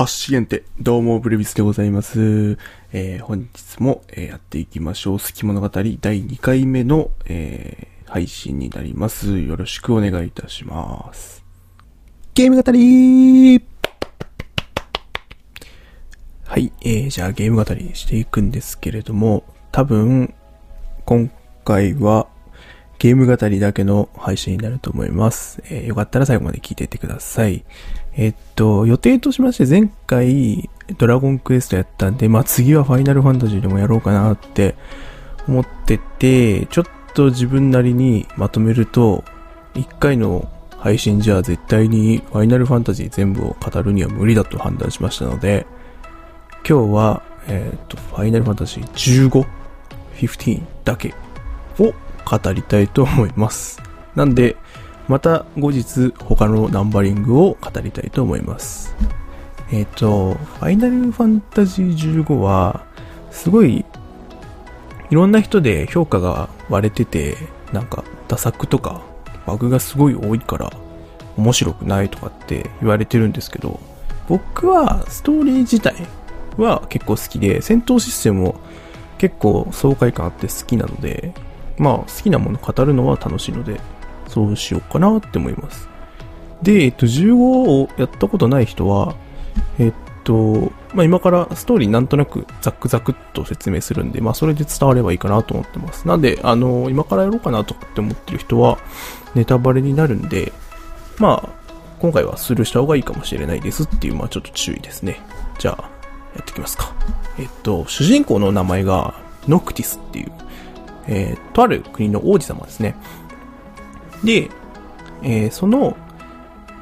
アッシゲンテ、どうも、ブルビスでございます。えー、本日も、えーやっていきましょう。好き物語第2回目の、えー、配信になります。よろしくお願いいたします。ゲーム語りはい、えー、じゃあゲーム語りしていくんですけれども、多分、今回は、ゲーム語りだけの配信になると思います。えーよかったら最後まで聞いていってください。えっと、予定としまして前回ドラゴンクエストやったんで、まあ、次はファイナルファンタジーでもやろうかなって思ってて、ちょっと自分なりにまとめると、1回の配信じゃ絶対にファイナルファンタジー全部を語るには無理だと判断しましたので、今日は、えっと、ファイナルファンタジー15、15だけを語りたいと思います。なんで、また後日他のナンバリングを語りたいと思います。えっ、と、ファイナルファンタジー15は、すごい、いろんな人で評価が割れてて、なんか、打作とか、バグがすごい多いから、面白くないとかって言われてるんですけど、僕はストーリー自体は結構好きで、戦闘システムも結構爽快感あって好きなので、まあ好きなもの語るのは楽しいので、そうしようかなって思います。で、えっと、15をやったことない人は、えっと、まあ、今からストーリーなんとなくザクザクっと説明するんで、まあ、それで伝わればいいかなと思ってます。なんで、あの、今からやろうかなとかって思ってる人は、ネタバレになるんで、まあ、今回はスルーした方がいいかもしれないですっていう、まあ、ちょっと注意ですね。じゃあ、やっていきますか。えっと、主人公の名前が、ノクティスっていう、えーとある国の王子様ですね。で、えーその、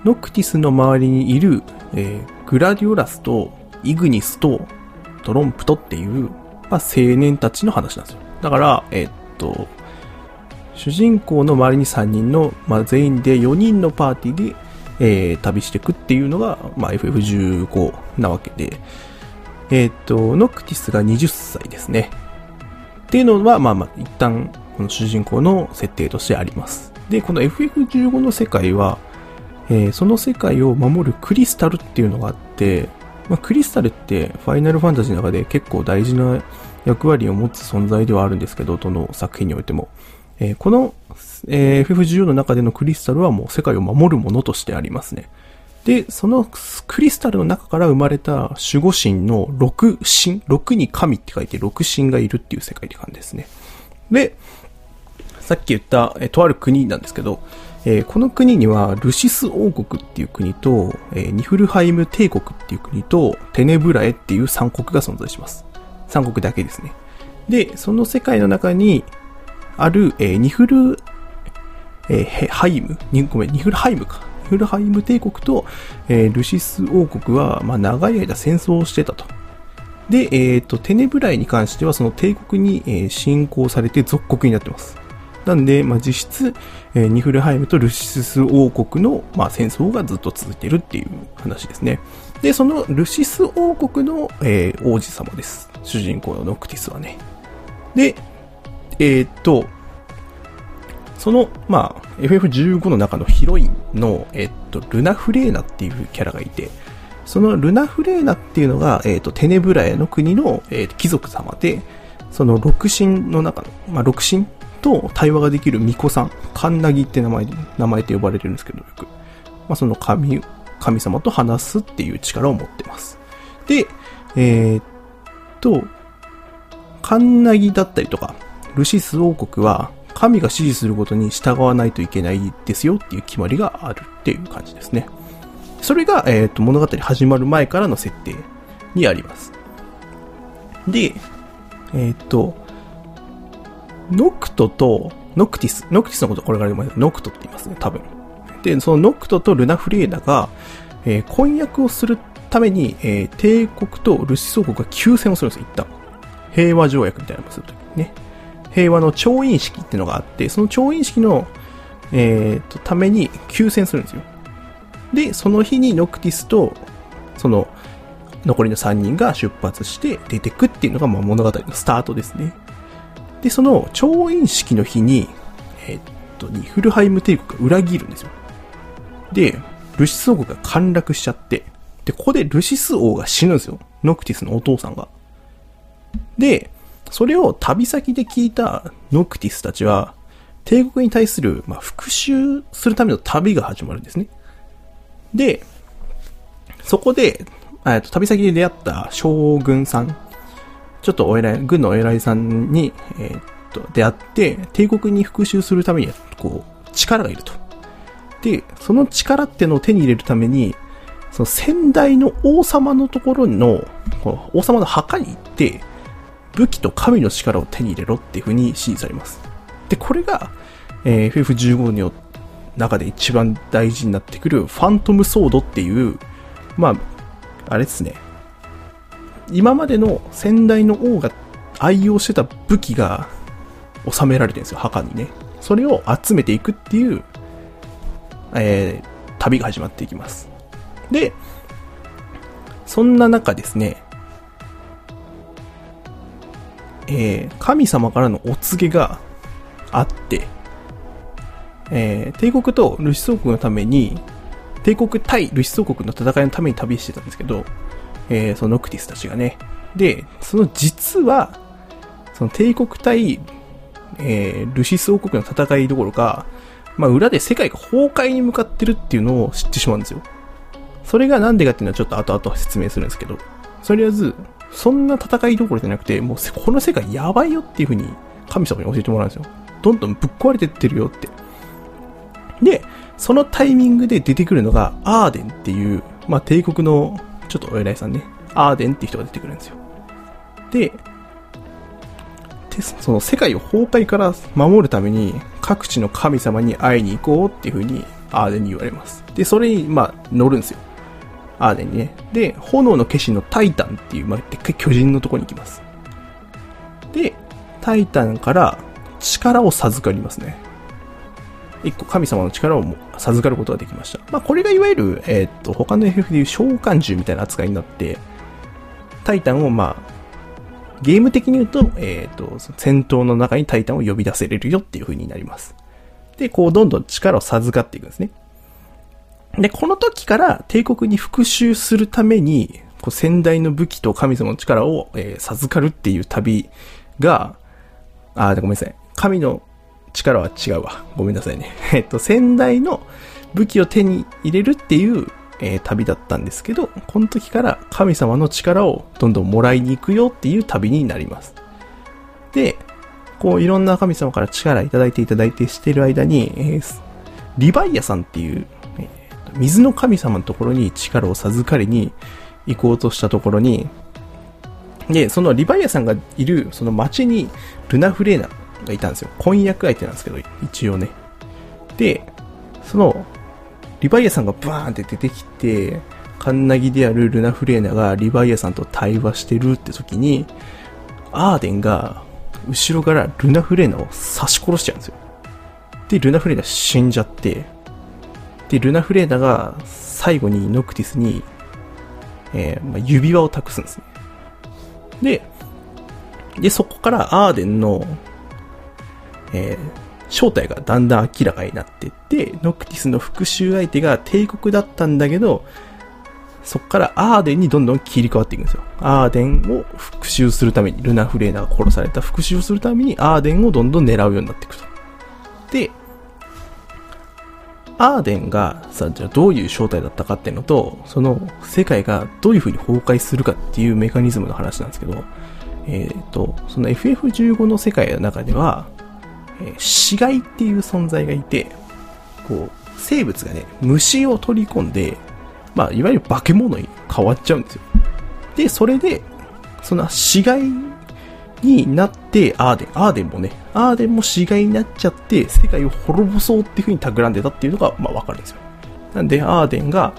ノクティスの周りにいる、えーグラディオラスとイグニスとトロンプトっていう、まあ、青年たちの話なんですよ。だから、えーっと、主人公の周りに3人の、まあ、全員で4人のパーティーで、えー旅していくっていうのが、まあ、FF15 なわけで、えーっと、ノクティスが20歳ですね。っていうのは、まあまあ、一旦、この主人公の設定としてあります。で、この FF15 の世界は、えーその世界を守るクリスタルっていうのがあって、まあ、クリスタルってファイナルファンタジーの中で結構大事な役割を持つ存在ではあるんですけど、どの作品においても。えーこの、えー FF14 の中でのクリスタルはもう世界を守るものとしてありますね。で、そのクリスタルの中から生まれた守護神の六神、六に神って書いて六神がいるっていう世界って感じですね。で、さっき言った、えとある国なんですけど、えーこの国にはルシス王国っていう国と、えーニフルハイム帝国っていう国と、テネブラエっていう三国が存在します。三国だけですね。で、その世界の中にある、えーニフル、えハイム？ごめん、ニフルハイムか。ニフルハイム帝国と、えルシス王国は、まあ、長い間戦争をしてたと。で、えっ、と、テネブライに関してはその帝国に、え侵攻されて属国になってます。なんで、まあ、実質、えーニフルハイムとルシス王国の、まあ、戦争がずっと続いてるっていう話ですね。で、そのルシス王国の、えー王子様です。主人公のノクティスはね。で、えーっと、その、まあ、FF15 の中のヒロインの、えっと、ルナフレーナっていうキャラがいて、そのルナフレーナっていうのが、えっと、テネブラエの国の、えー貴族様で、その六神の中の、まあ、六神と対話ができる巫女さん、カンナギって名前で、名前で呼ばれてるんですけど、よく。まあ、その神、神様と話すっていう力を持ってます。で、えーっと、カンナギだったりとか、ルシス王国は、神が指示することに従わないといけないですよっていう決まりがあるっていう感じですね。それが、えーっと、物語始まる前からの設定にあります。で、えーっと、ノクトと、ノクティス、ノクティスのことこれから言いますノクトって言いますね、多分。で、そのノクトとルナフレーナが、えー婚約をするために、えー帝国とルシス王国が休戦をするんですよ、一旦。平和条約みたいなのをするときにね。平和の調印式っていうのがあって、その調印式の、えーと、ために休戦するんですよ。で、その日にノクティスと、その、残りの3人が出発して出てくっていうのが、まあ、物語のスタートですね。で、その調印式の日に、えっと、ニフルハイム帝国が裏切るんですよ。で、ルシス王国が陥落しちゃって、で、ここでルシス王が死ぬんですよ。ノクティスのお父さんが。で、それを旅先で聞いたノクティスたちは、帝国に対する、まあ、復讐するための旅が始まるんですね。で、そこで、えっと、旅先で出会った将軍さん、ちょっとお偉い、軍のお偉いさんに、えー、っと、出会って、帝国に復讐するためには、こう、力がいると。で、その力ってのを手に入れるために、その先代の王様のところの、王様の墓に行って、武器と神の力を手に入れろっていう風に指示されます。で、これが、えー、FF15 の中で一番大事になってくるファントムソードっていう、まあ、あれですね。今までの先代の王が愛用してた武器が収められてるんですよ、墓にね。それを集めていくっていう、えー、旅が始まっていきます。で、そんな中ですね、えー、神様からのお告げがあって、えー、帝国とルシス国のために、帝国対ルシス国の戦いのために旅してたんですけど、えー、そのノクティスたちがね。で、その実は、その帝国対、えー、ルシス王国の戦いどころか、まあ、裏で世界が崩壊に向かってるっていうのを知ってしまうんですよ。それがなんでかっていうのはちょっと後々説明するんですけど、とりあえず、そんな戦いどころじゃなくて、もうこの世界やばいよっていう風に神様に教えてもらうんですよ。どんどんぶっ壊れてってるよって。で、そのタイミングで出てくるのが、アーデンっていう、まあ、帝国の、ちょっとお偉いさんね、アーデンって人が出てくるんですよ。で、その世界を崩壊から守るために、各地の神様に会いに行こうっていう風に、アーデンに言われます。で、それに、まあ、乗るんですよ。アーデンにね。で、炎の化身のタイタンっていう、まあ、でっかい巨人のとこに行きます。で、タイタンから力を授かりますね。一個神様の力を授かることができました。まあ、これがいわゆる、えー、っと、他の FF でいう召喚獣みたいな扱いになって、タイタンをまあ、ゲーム的に言うと、えっ、と、戦闘の中にタイタンを呼び出せれるよっていう風になります。で、こう、どんどん力を授かっていくんですね。で、この時から帝国に復讐するために、こう先代の武器と神様の力を、えー、授かるっていう旅が、あ、ごめんなさい。神の力は違うわ。ごめんなさいね。えっと、先代の武器を手に入れるっていう、えー、旅だったんですけど、この時から神様の力をどんどんもらいに行くよっていう旅になります。で、こういろんな神様から力いただいていただいてしてる間に、えー、リヴァイアさんっていう水の神様のところに力を授かりに行こうとしたところに、で、そのリヴァイアさんがいるその町にルナ・フレーナがいたんですよ。婚約相手なんですけど、一応ね。で、その、リヴァイアさんがバーンって出てきて、カンナギであるルナ・フレーナがリヴァイアさんと対話してるって時に、アーデンが後ろからルナ・フレーナを刺し殺しちゃうんですよ。で、ルナ・フレーナ死んじゃって、で、ルナ・フレーダが最後にノクティスに、えー、まあ、指輪を託すんですね。で、で、そこからアーデンの、えー、正体がだんだん明らかになっていって、ノクティスの復讐相手が帝国だったんだけど、そこからアーデンにどんどん切り替わっていくんですよ。アーデンを復讐するために、ルナ・フレーナが殺された復讐をするために、アーデンをどんどん狙うようになっていくと。で、アーデンがさ、じゃあどういう正体だったかっていうのと、その世界がどういう風に崩壊するかっていうメカニズムの話なんですけど、えっ、ー、と、その FF15 の世界の中では、え、死骸っていう存在がいて、こう、生物がね、虫を取り込んで、まあ、いわゆる化け物に変わっちゃうんですよ。で、それで、その死骸になって、アーデン、アーデンもね、アーデンも死骸になっちゃって、世界を滅ぼそうっていう風に企んでたっていうのが、まあわかるんですよ。なんで、アーデンが、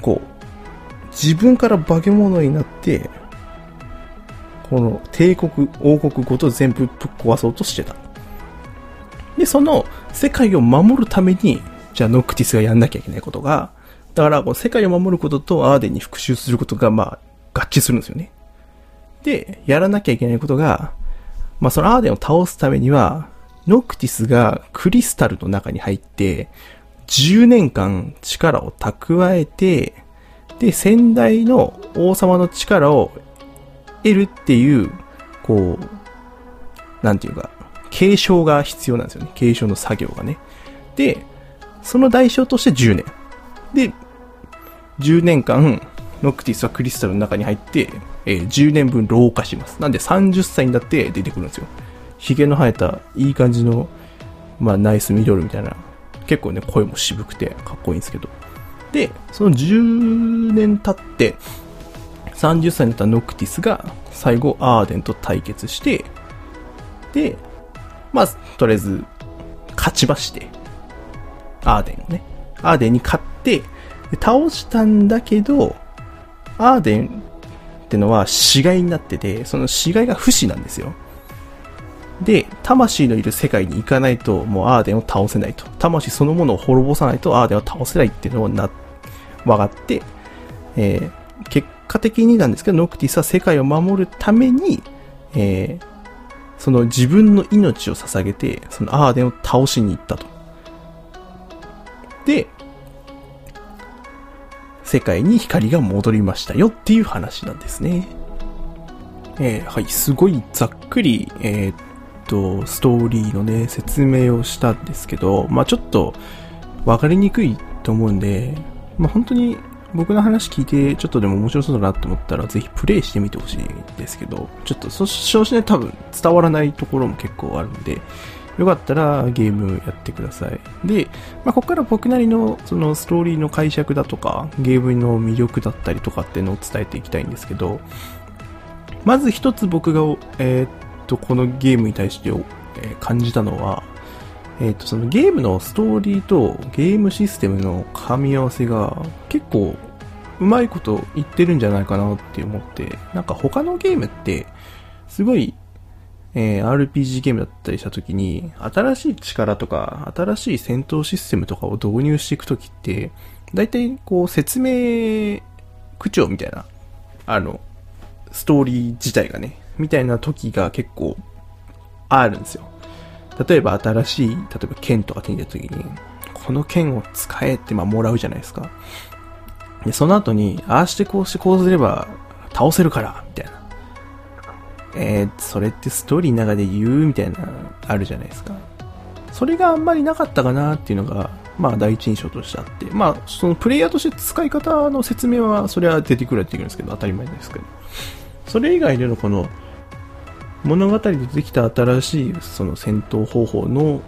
こう、自分から化け物になって、この帝国、王国ごと全部ぶっ壊そうとしてた。で、その世界を守るために、じゃあノクティスがやんなきゃいけないことが、だからこう世界を守ることとアーデンに復讐することが、まあ、合致するんですよね。で、やらなきゃいけないことが、まあ、そのアーデンを倒すためには、ノクティスがクリスタルの中に入って、10年間力を蓄えて、で、先代の王様の力を得るっていう、こう、なんていうか、継承が必要なんですよね。継承の作業がね。で、その代償として10年。で、10年間、ノクティスはクリスタルの中に入って、えー10年分老化します。なんで30歳になって出てくるんですよ。髭の生えた、いい感じの、まあ、ナイスミドルみたいな、結構ね、声も渋くてかっこいいんですけど。で、その10年経って、30歳になったノクティスが、最後、アーデンと対決して、で、まあ、とりあえず、勝ちまして、アーデンをね。アーデンに勝って、倒したんだけど、アーデンってのは死骸になってて、その死骸が不死なんですよ。で、魂のいる世界に行かないと、もうアーデンを倒せないと。魂そのものを滅ぼさないとアーデンを倒せないっていうのをな、分かって、えー結果的になんですけど、ノクティスは世界を守るために、えーその自分の命を捧げて、そのアーデンを倒しに行ったと。で、世界に光が戻りましたよっていう話なんですね。えーはい、すごいざっくり、えーっと、ストーリーのね、説明をしたんですけど、まあちょっと、わかりにくいと思うんで、まあ本当に僕の話聞いて、ちょっとでも面白そうだなと思ったら、ぜひプレイしてみてほしいんですけど、ちょっと、そ、少しね、多分伝わらないところも結構あるんで、よかったらゲームやってください。で、まあ、ここから僕なりのそのストーリーの解釈だとか、ゲームの魅力だったりとかっていうのを伝えていきたいんですけど、まず一つ僕が、えーっと、このゲームに対して、えー感じたのは、えーっと、そのゲームのストーリーとゲームシステムの噛み合わせが結構うまいこと言ってるんじゃないかなって思って、なんか他のゲームって、すごいえー RPG ゲームだったりした時に、新しい力とか、新しい戦闘システムとかを導入していく時って、大体こう説明口調みたいな、あの、ストーリー自体がね、みたいな時が結構あるんですよ。例えば新しい、例えば剣とか手に入れた時に、この剣を使えってまあもらうじゃないですか。で、その後に、ああしてこうしてこうすれば倒せるから、みたいな。えー、それってストーリーの中で言うみたいな、あるじゃないですか。それがあんまりなかったかなっていうのが、まあ第一印象としてあって、まあそのプレイヤーとして使い方の説明は、それは出てくるは出てくるんですけど、当たり前ですけど。それ以外でのこの、物語で出てきた新しいその戦闘方法の、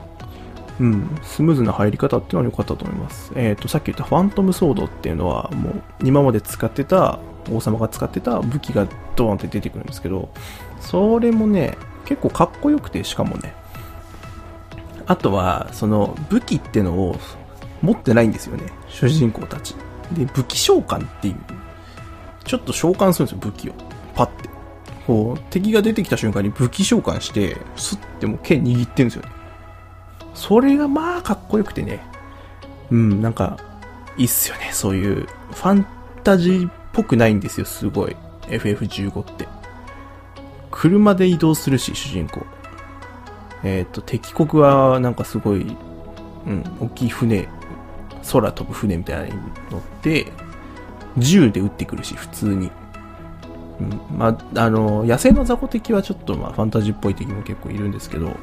うん、スムーズな入り方っていうのは良かったと思います。えっ、と、さっき言ったファントムソードっていうのは、もう今まで使ってた、王様が使ってた武器がドーンって出てくるんですけど、それもね、結構かっこよくて、しかもね。あとは、その武器ってのを持ってないんですよね。主人公たち。で、武器召喚っていう。ちょっと召喚するんですよ、武器を。パッて。こう、敵が出てきた瞬間に武器召喚して、スッてもう剣握ってるんですよね。それがまあかっこよくてね。うん、なんか、いいっすよね。そういう、ファンタジーっぽくないんですよ、すごい。FF15 って。車で移動するし、主人公。えっ、と、敵国は、なんかすごい、うん、大きい船、空飛ぶ船みたいなのに乗って、銃で撃ってくるし、普通に。まあ、あの、野生の雑魚敵はちょっと、まあ、ファンタジーっぽい敵も結構いるんですけど、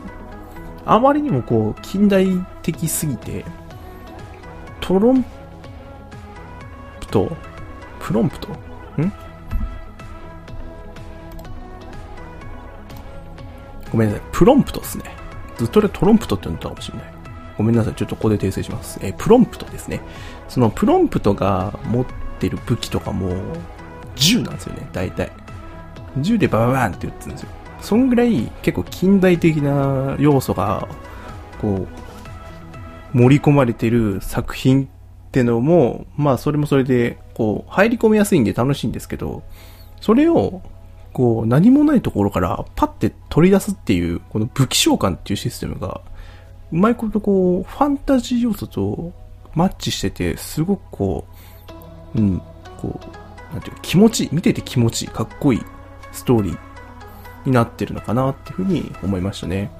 あまりにもこう、近代的すぎて、トロンプト、プロンプト？ん？ごめんなさい。プロンプトですね。ずっと俺トロンプトって言ったかもしれない。ごめんなさい。ちょっとここで訂正します。えープロンプトですね。そのプロンプトが持ってる武器とかも、銃なんですよね。大体。銃でバババーンって撃つんですよ。そんぐらい結構近代的な要素が、こう、盛り込まれてる作品ってのも、まあそれもそれで、こう、入り込みやすいんで楽しいんですけど、それを、こう、何もないところからパッて取り出すっていう、この武器召喚っていうシステムが、うまいことこう、ファンタジー要素とマッチしてて、すごくこう、うん、こう、なんていうか気持ちいい、見てて気持ちいい、かっこいいストーリーになってるのかなっていうふうに思いましたね。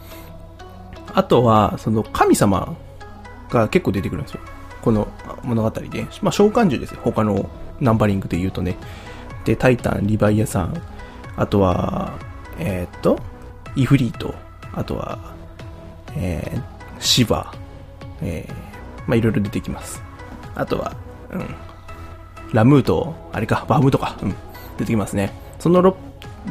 あとは、その神様が結構出てくるんですよ。この物語で。まあ召喚獣ですよ。他のナンバリングで言うとね。で、タイタン、リヴァイアさん、あとは、えー、っと、イフリート、あとは、えー、シバ、えー、まあ、いろいろ出てきます。あとは、うん、ラムーと、あれか、バームとか、うん、出てきますね。その 6,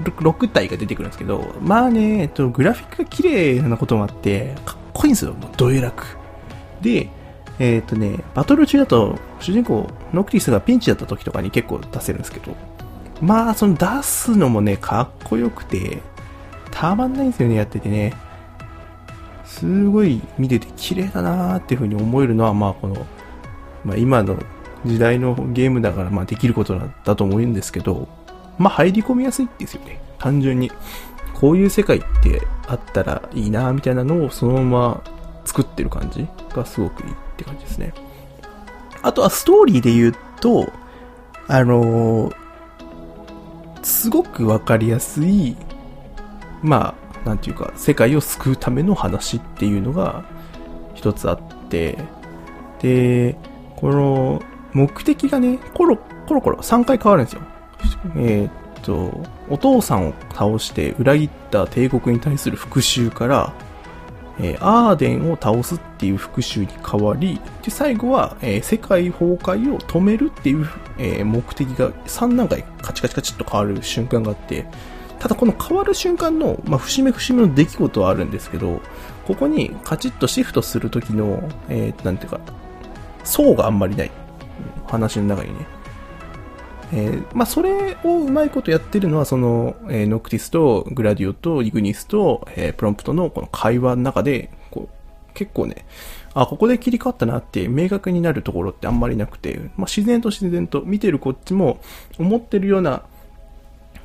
6体が出てくるんですけど、まあね、えっと、グラフィックが綺麗なこともあって、かっこいいんですよ、もう、どえらく。で、えっ、とね、バトル中だと、主人公、ノクティスがピンチだった時とかに結構出せるんですけど、まあ、その出すのもね、かっこよくて、たまんないんですよね、やっててね。すごい見てて綺麗だなーっていう風に思えるのは、まあ、この、まあ、今の時代のゲームだから、まあ、できることだと思うんですけど、まあ、入り込みやすいですよね。単純に。こういう世界ってあったらいいなみたいなのをそのまま作ってる感じがすごくいいって感じですね。あとはストーリーで言うと、あのー、すごくわかりやすい、まあ、なんていうか、世界を救うための話っていうのが一つあって、で、この目的がね、コロコロコロ3回変わるんですよ。えー、っと、お父さんを倒して裏切った帝国に対する復讐から、えー、アーデンを倒すっていう復讐に変わり、で、最後は、えー、世界崩壊を止めるっていう、えー、目的が3段階カチカチカチっと変わる瞬間があって、ただこの変わる瞬間の、まあ、節目節目の出来事はあるんですけど、ここにカチッとシフトするときの、えー、なんていうか、層があんまりない。話の中にね。えー、まあ、それをうまいことやってるのは、その、えー、ノクティスとグラディオとイグニスと、えー、プロンプトのこの会話の中で、こう、結構ね、あ、ここで切り替わったなって明確になるところってあんまりなくて、まあ、自然と自然と見てるこっちも思ってるような、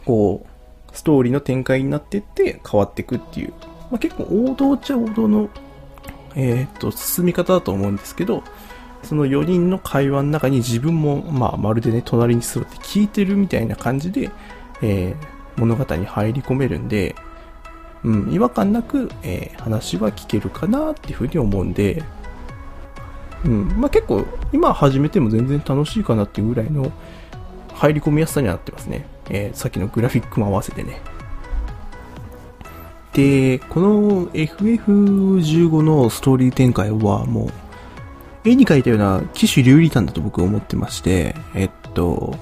こう、ストーリーの展開になってって変わっていくっていう、まあ、結構王道っちゃ王道の、えっ、と、進み方だと思うんですけど、その4人の会話の中に自分も、まあ、まるでね、隣に座って聞いてるみたいな感じで、えー、物語に入り込めるんで、うん、違和感なく、えー、話は聞けるかなっていうふうに思うんで、うん、まあ結構、今始めても全然楽しいかなっていうぐらいの入り込みやすさになってますね。えー、さっきのグラフィックも合わせてね。で、この FF15 のストーリー展開はもう絵に描いたような騎手流理譚だと僕は思ってまして、えっと、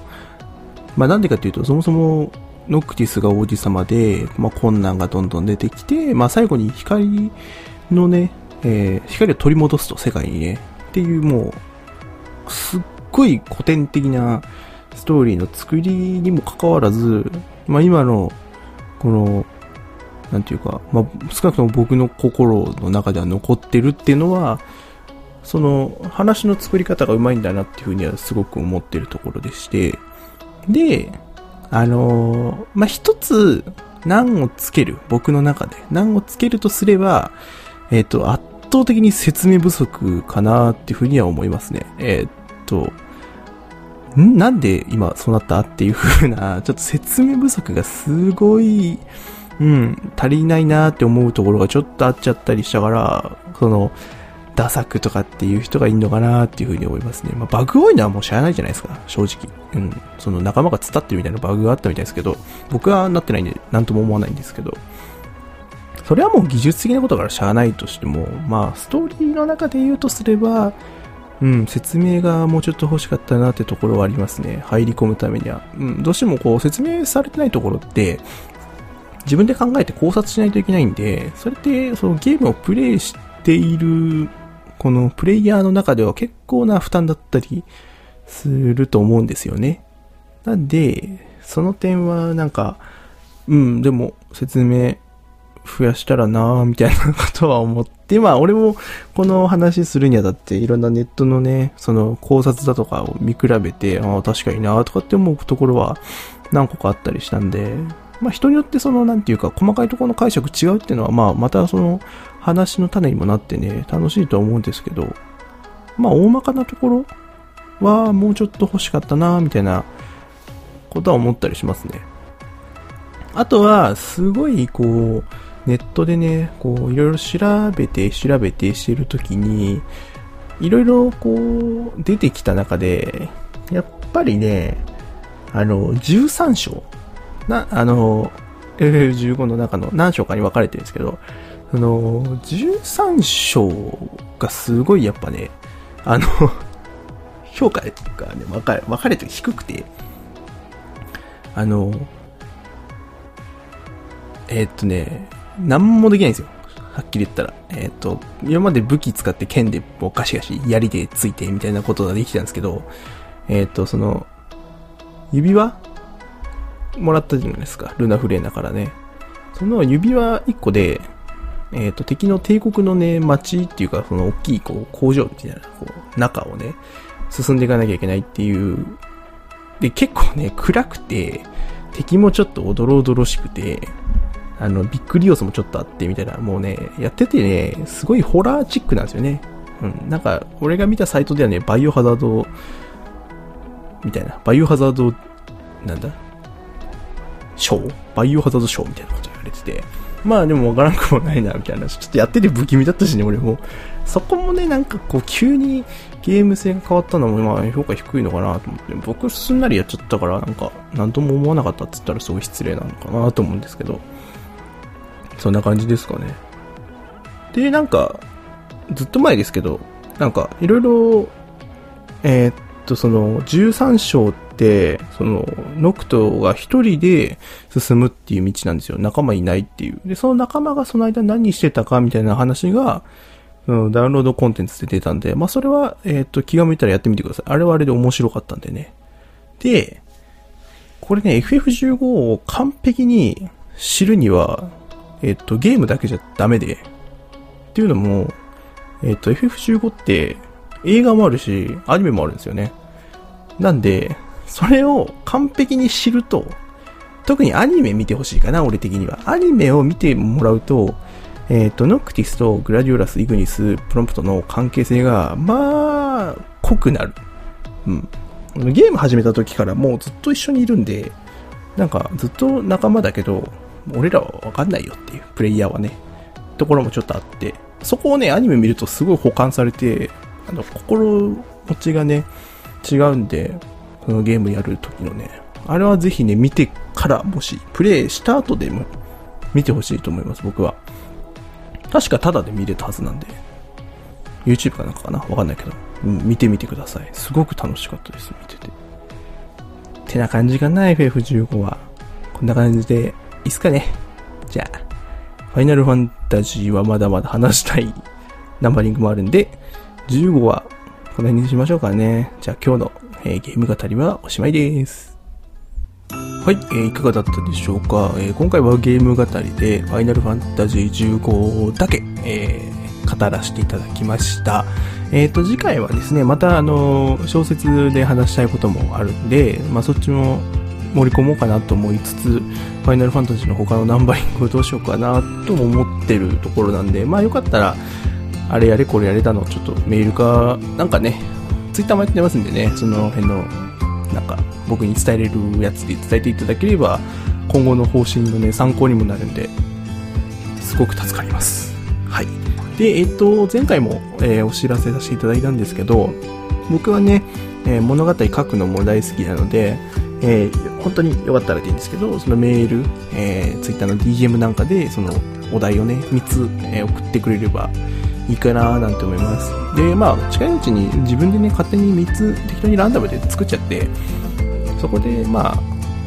まあなんでかっていうと、そもそもノクティスが王子様で、まあ困難がどんどん出てきて、まあ最後に光のね、えー、光を取り戻すと世界にね、っていうもう、すっごい古典的なストーリーの作りにもかかわらず、まあ今の、この、なんていうか、まあ少なくとも僕の心の中では残ってるっていうのは、その話の作り方がうまいんだなっていうふうにはすごく思ってるところでして、で、あのー、まあ、一つ難をつける、僕の中で難をつけるとすれば、えっ、ー、と、圧倒的に説明不足かなっていうふうには思いますね。えっ、ー、と、ん？なんで今そうなったっていう風な、ちょっと説明不足がすごい、うん、足りないなって思うところがちょっとあっちゃったりしたから、その、ダサくとかっていう人がいるのかなっていうふうに思いますね。まあ、バグ多いのはもう知らないじゃないですか、正直。うん。その仲間が伝ってるみたいなバグがあったみたいですけど、僕はなってないんで、なんとも思わないんですけど、それはもう技術的なことからしゃあないとしても、まあ、ストーリーの中で言うとすれば、うん、説明がもうちょっと欲しかったなってところはありますね。入り込むためには。うん、どうしてもこう説明されてないところって、自分で考えて考察しないといけないんで、それってそのゲームをプレイしているこのプレイヤーの中では結構な負担だったりすると思うんですよね。なんで、その点はなんか、うん、でも説明増やしたらなぁ、みたいなことは思って、まあ俺もこの話するにあたっていろんなネットのね、その考察だとかを見比べて、ああ、確かになぁとかって思うところは何個かあったりしたんで、まあ人によってそのなんていうか細かいところの解釈違うっていうのはまあまたその話の種にもなってね、楽しいと思うんですけど、まあ大まかなところはもうちょっと欲しかったなみたいなことは思ったりしますね。あとは、すごいこう、ネットでね、こう、いろいろ調べて、調べてしてるときに、いろいろこう、出てきた中で、やっぱりね、あの、13章。な、あの、FF15 の中の何章かに分かれてるんですけど、あの、13章がすごいやっぱね、あの、評価がね、分かれ、分かれて低くて、あの、えー、っとね、何もできないんですよ。はっきり言ったら。えー、っと、今まで武器使って剣でもうガシガシ槍でついてみたいなことができたんですけど、えー、っと、その、指輪もらったじゃないですか。ルナフレーナからね。その指輪1個で、えっ、と、敵の帝国のね、街っていうか、その大きいこう工場みたいな、こう、中をね、進んでいかなきゃいけないっていう。で、結構ね、暗くて、敵もちょっとおどろおどろしくて、あの、びっくり要素もちょっとあってみたいな、もうね、やっててね、すごいホラーチックなんですよね。うん。なんか、俺が見たサイトではね、バイオハザード、みたいな、バイオハザード、なんだ？ショー？バイオハザードショーみたいなこと言われてて、まあでもわからんくもないな、みたいな。ちょっとやってて不気味だったしね、俺も。そこもね、なんかこう、急にゲーム性が変わったのも、まあ評価低いのかなと思って、僕すんなりやっちゃったから、なんか、なんとも思わなかったって言ったらすごい失礼なのかなと思うんですけど。そんな感じですかね。で、なんか、ずっと前ですけど、なんか、いろいろ、えー、っと、その、13章って、その、ノクトが一人で進むっていう道なんですよ。仲間いないっていう。で、その仲間がその間何してたかみたいな話が、うん、ダウンロードコンテンツで出たんで、まあ、それは、えー、と、気が向いたらやってみてください。あれはあれで面白かったんでね。で、これね、FF15 を完璧に知るには、えっと、ゲームだけじゃダメで、っていうのも、えっと、FF15 って映画もあるし、アニメもあるんですよね。なんで、それを完璧に知ると、特にアニメ見てほしいかな、俺的には。アニメを見てもらうと、えっ、と、ノクティスとグラディオラス、イグニス、プロンプトの関係性が、まあ、濃くなる。うん。ゲーム始めた時からもうずっと一緒にいるんで、なんかずっと仲間だけど、俺らはわかんないよっていう、プレイヤーはね、ところもちょっとあって、そこをね、アニメ見るとすごい保管されて、あの、心持ちがね、違うんで、ゲームやる時のね、あれはぜひね、見てからもし、プレイした後でも見てほしいと思います、僕は。確かタダで見れたはずなんで、YouTube かなんかかな？わかんないけど、うん、見てみてください。すごく楽しかったです、見てて。てな感じかな、FF15 は。こんな感じでいいっすかね。じゃあ、ファイナルファンタジーはまだまだ話したい ナンバリングもあるんで、15はこの辺にしましょうかね。じゃあ今日の、えー、ゲーム語りはおしまいです。はい、えー、いかがだったでしょうか、えー、今回はゲーム語りでファイナルファンタジー15だけ、えー、語らせていただきました。えっ、と、次回はですね、またあの、小説で話したいこともあるんで、まあそっちも盛り込もうかなと思いつつ、ファイナルファンタジーの他のナンバリングをどうしようかなとも思ってるところなんで、まあよかったら、あれやれこれやれたのちょっとメールか、なんかね、ツイッターもやってますんでね、その辺の、なんか僕に伝えれるやつで伝えていただければ、今後の方針のね、参考にもなるんで、すごく助かります。はい。で、えっと、前回も、えー、お知らせさせていただいたんですけど、僕はね、えー、物語書くのも大好きなので、えー、本当によかったらでいいんですけど、そのメール、えー、ツイッターの DM なんかで、そのお題をね、3つ、え、送ってくれればいいかななんて思います。で、まあ、近いうちに自分でね、勝手に3つ適当にランダムで作っちゃって、そこで、まあ、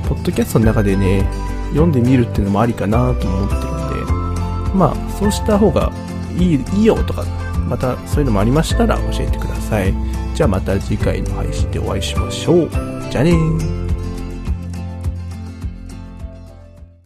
ポッドキャストの中でね、読んでみるっていうのもありかなと思ってるんで、まあ、そうした方がいい、いいよとか、またそういうのもありましたら教えてください。じゃあまた次回の配信でお会いしましょう。じゃあねー。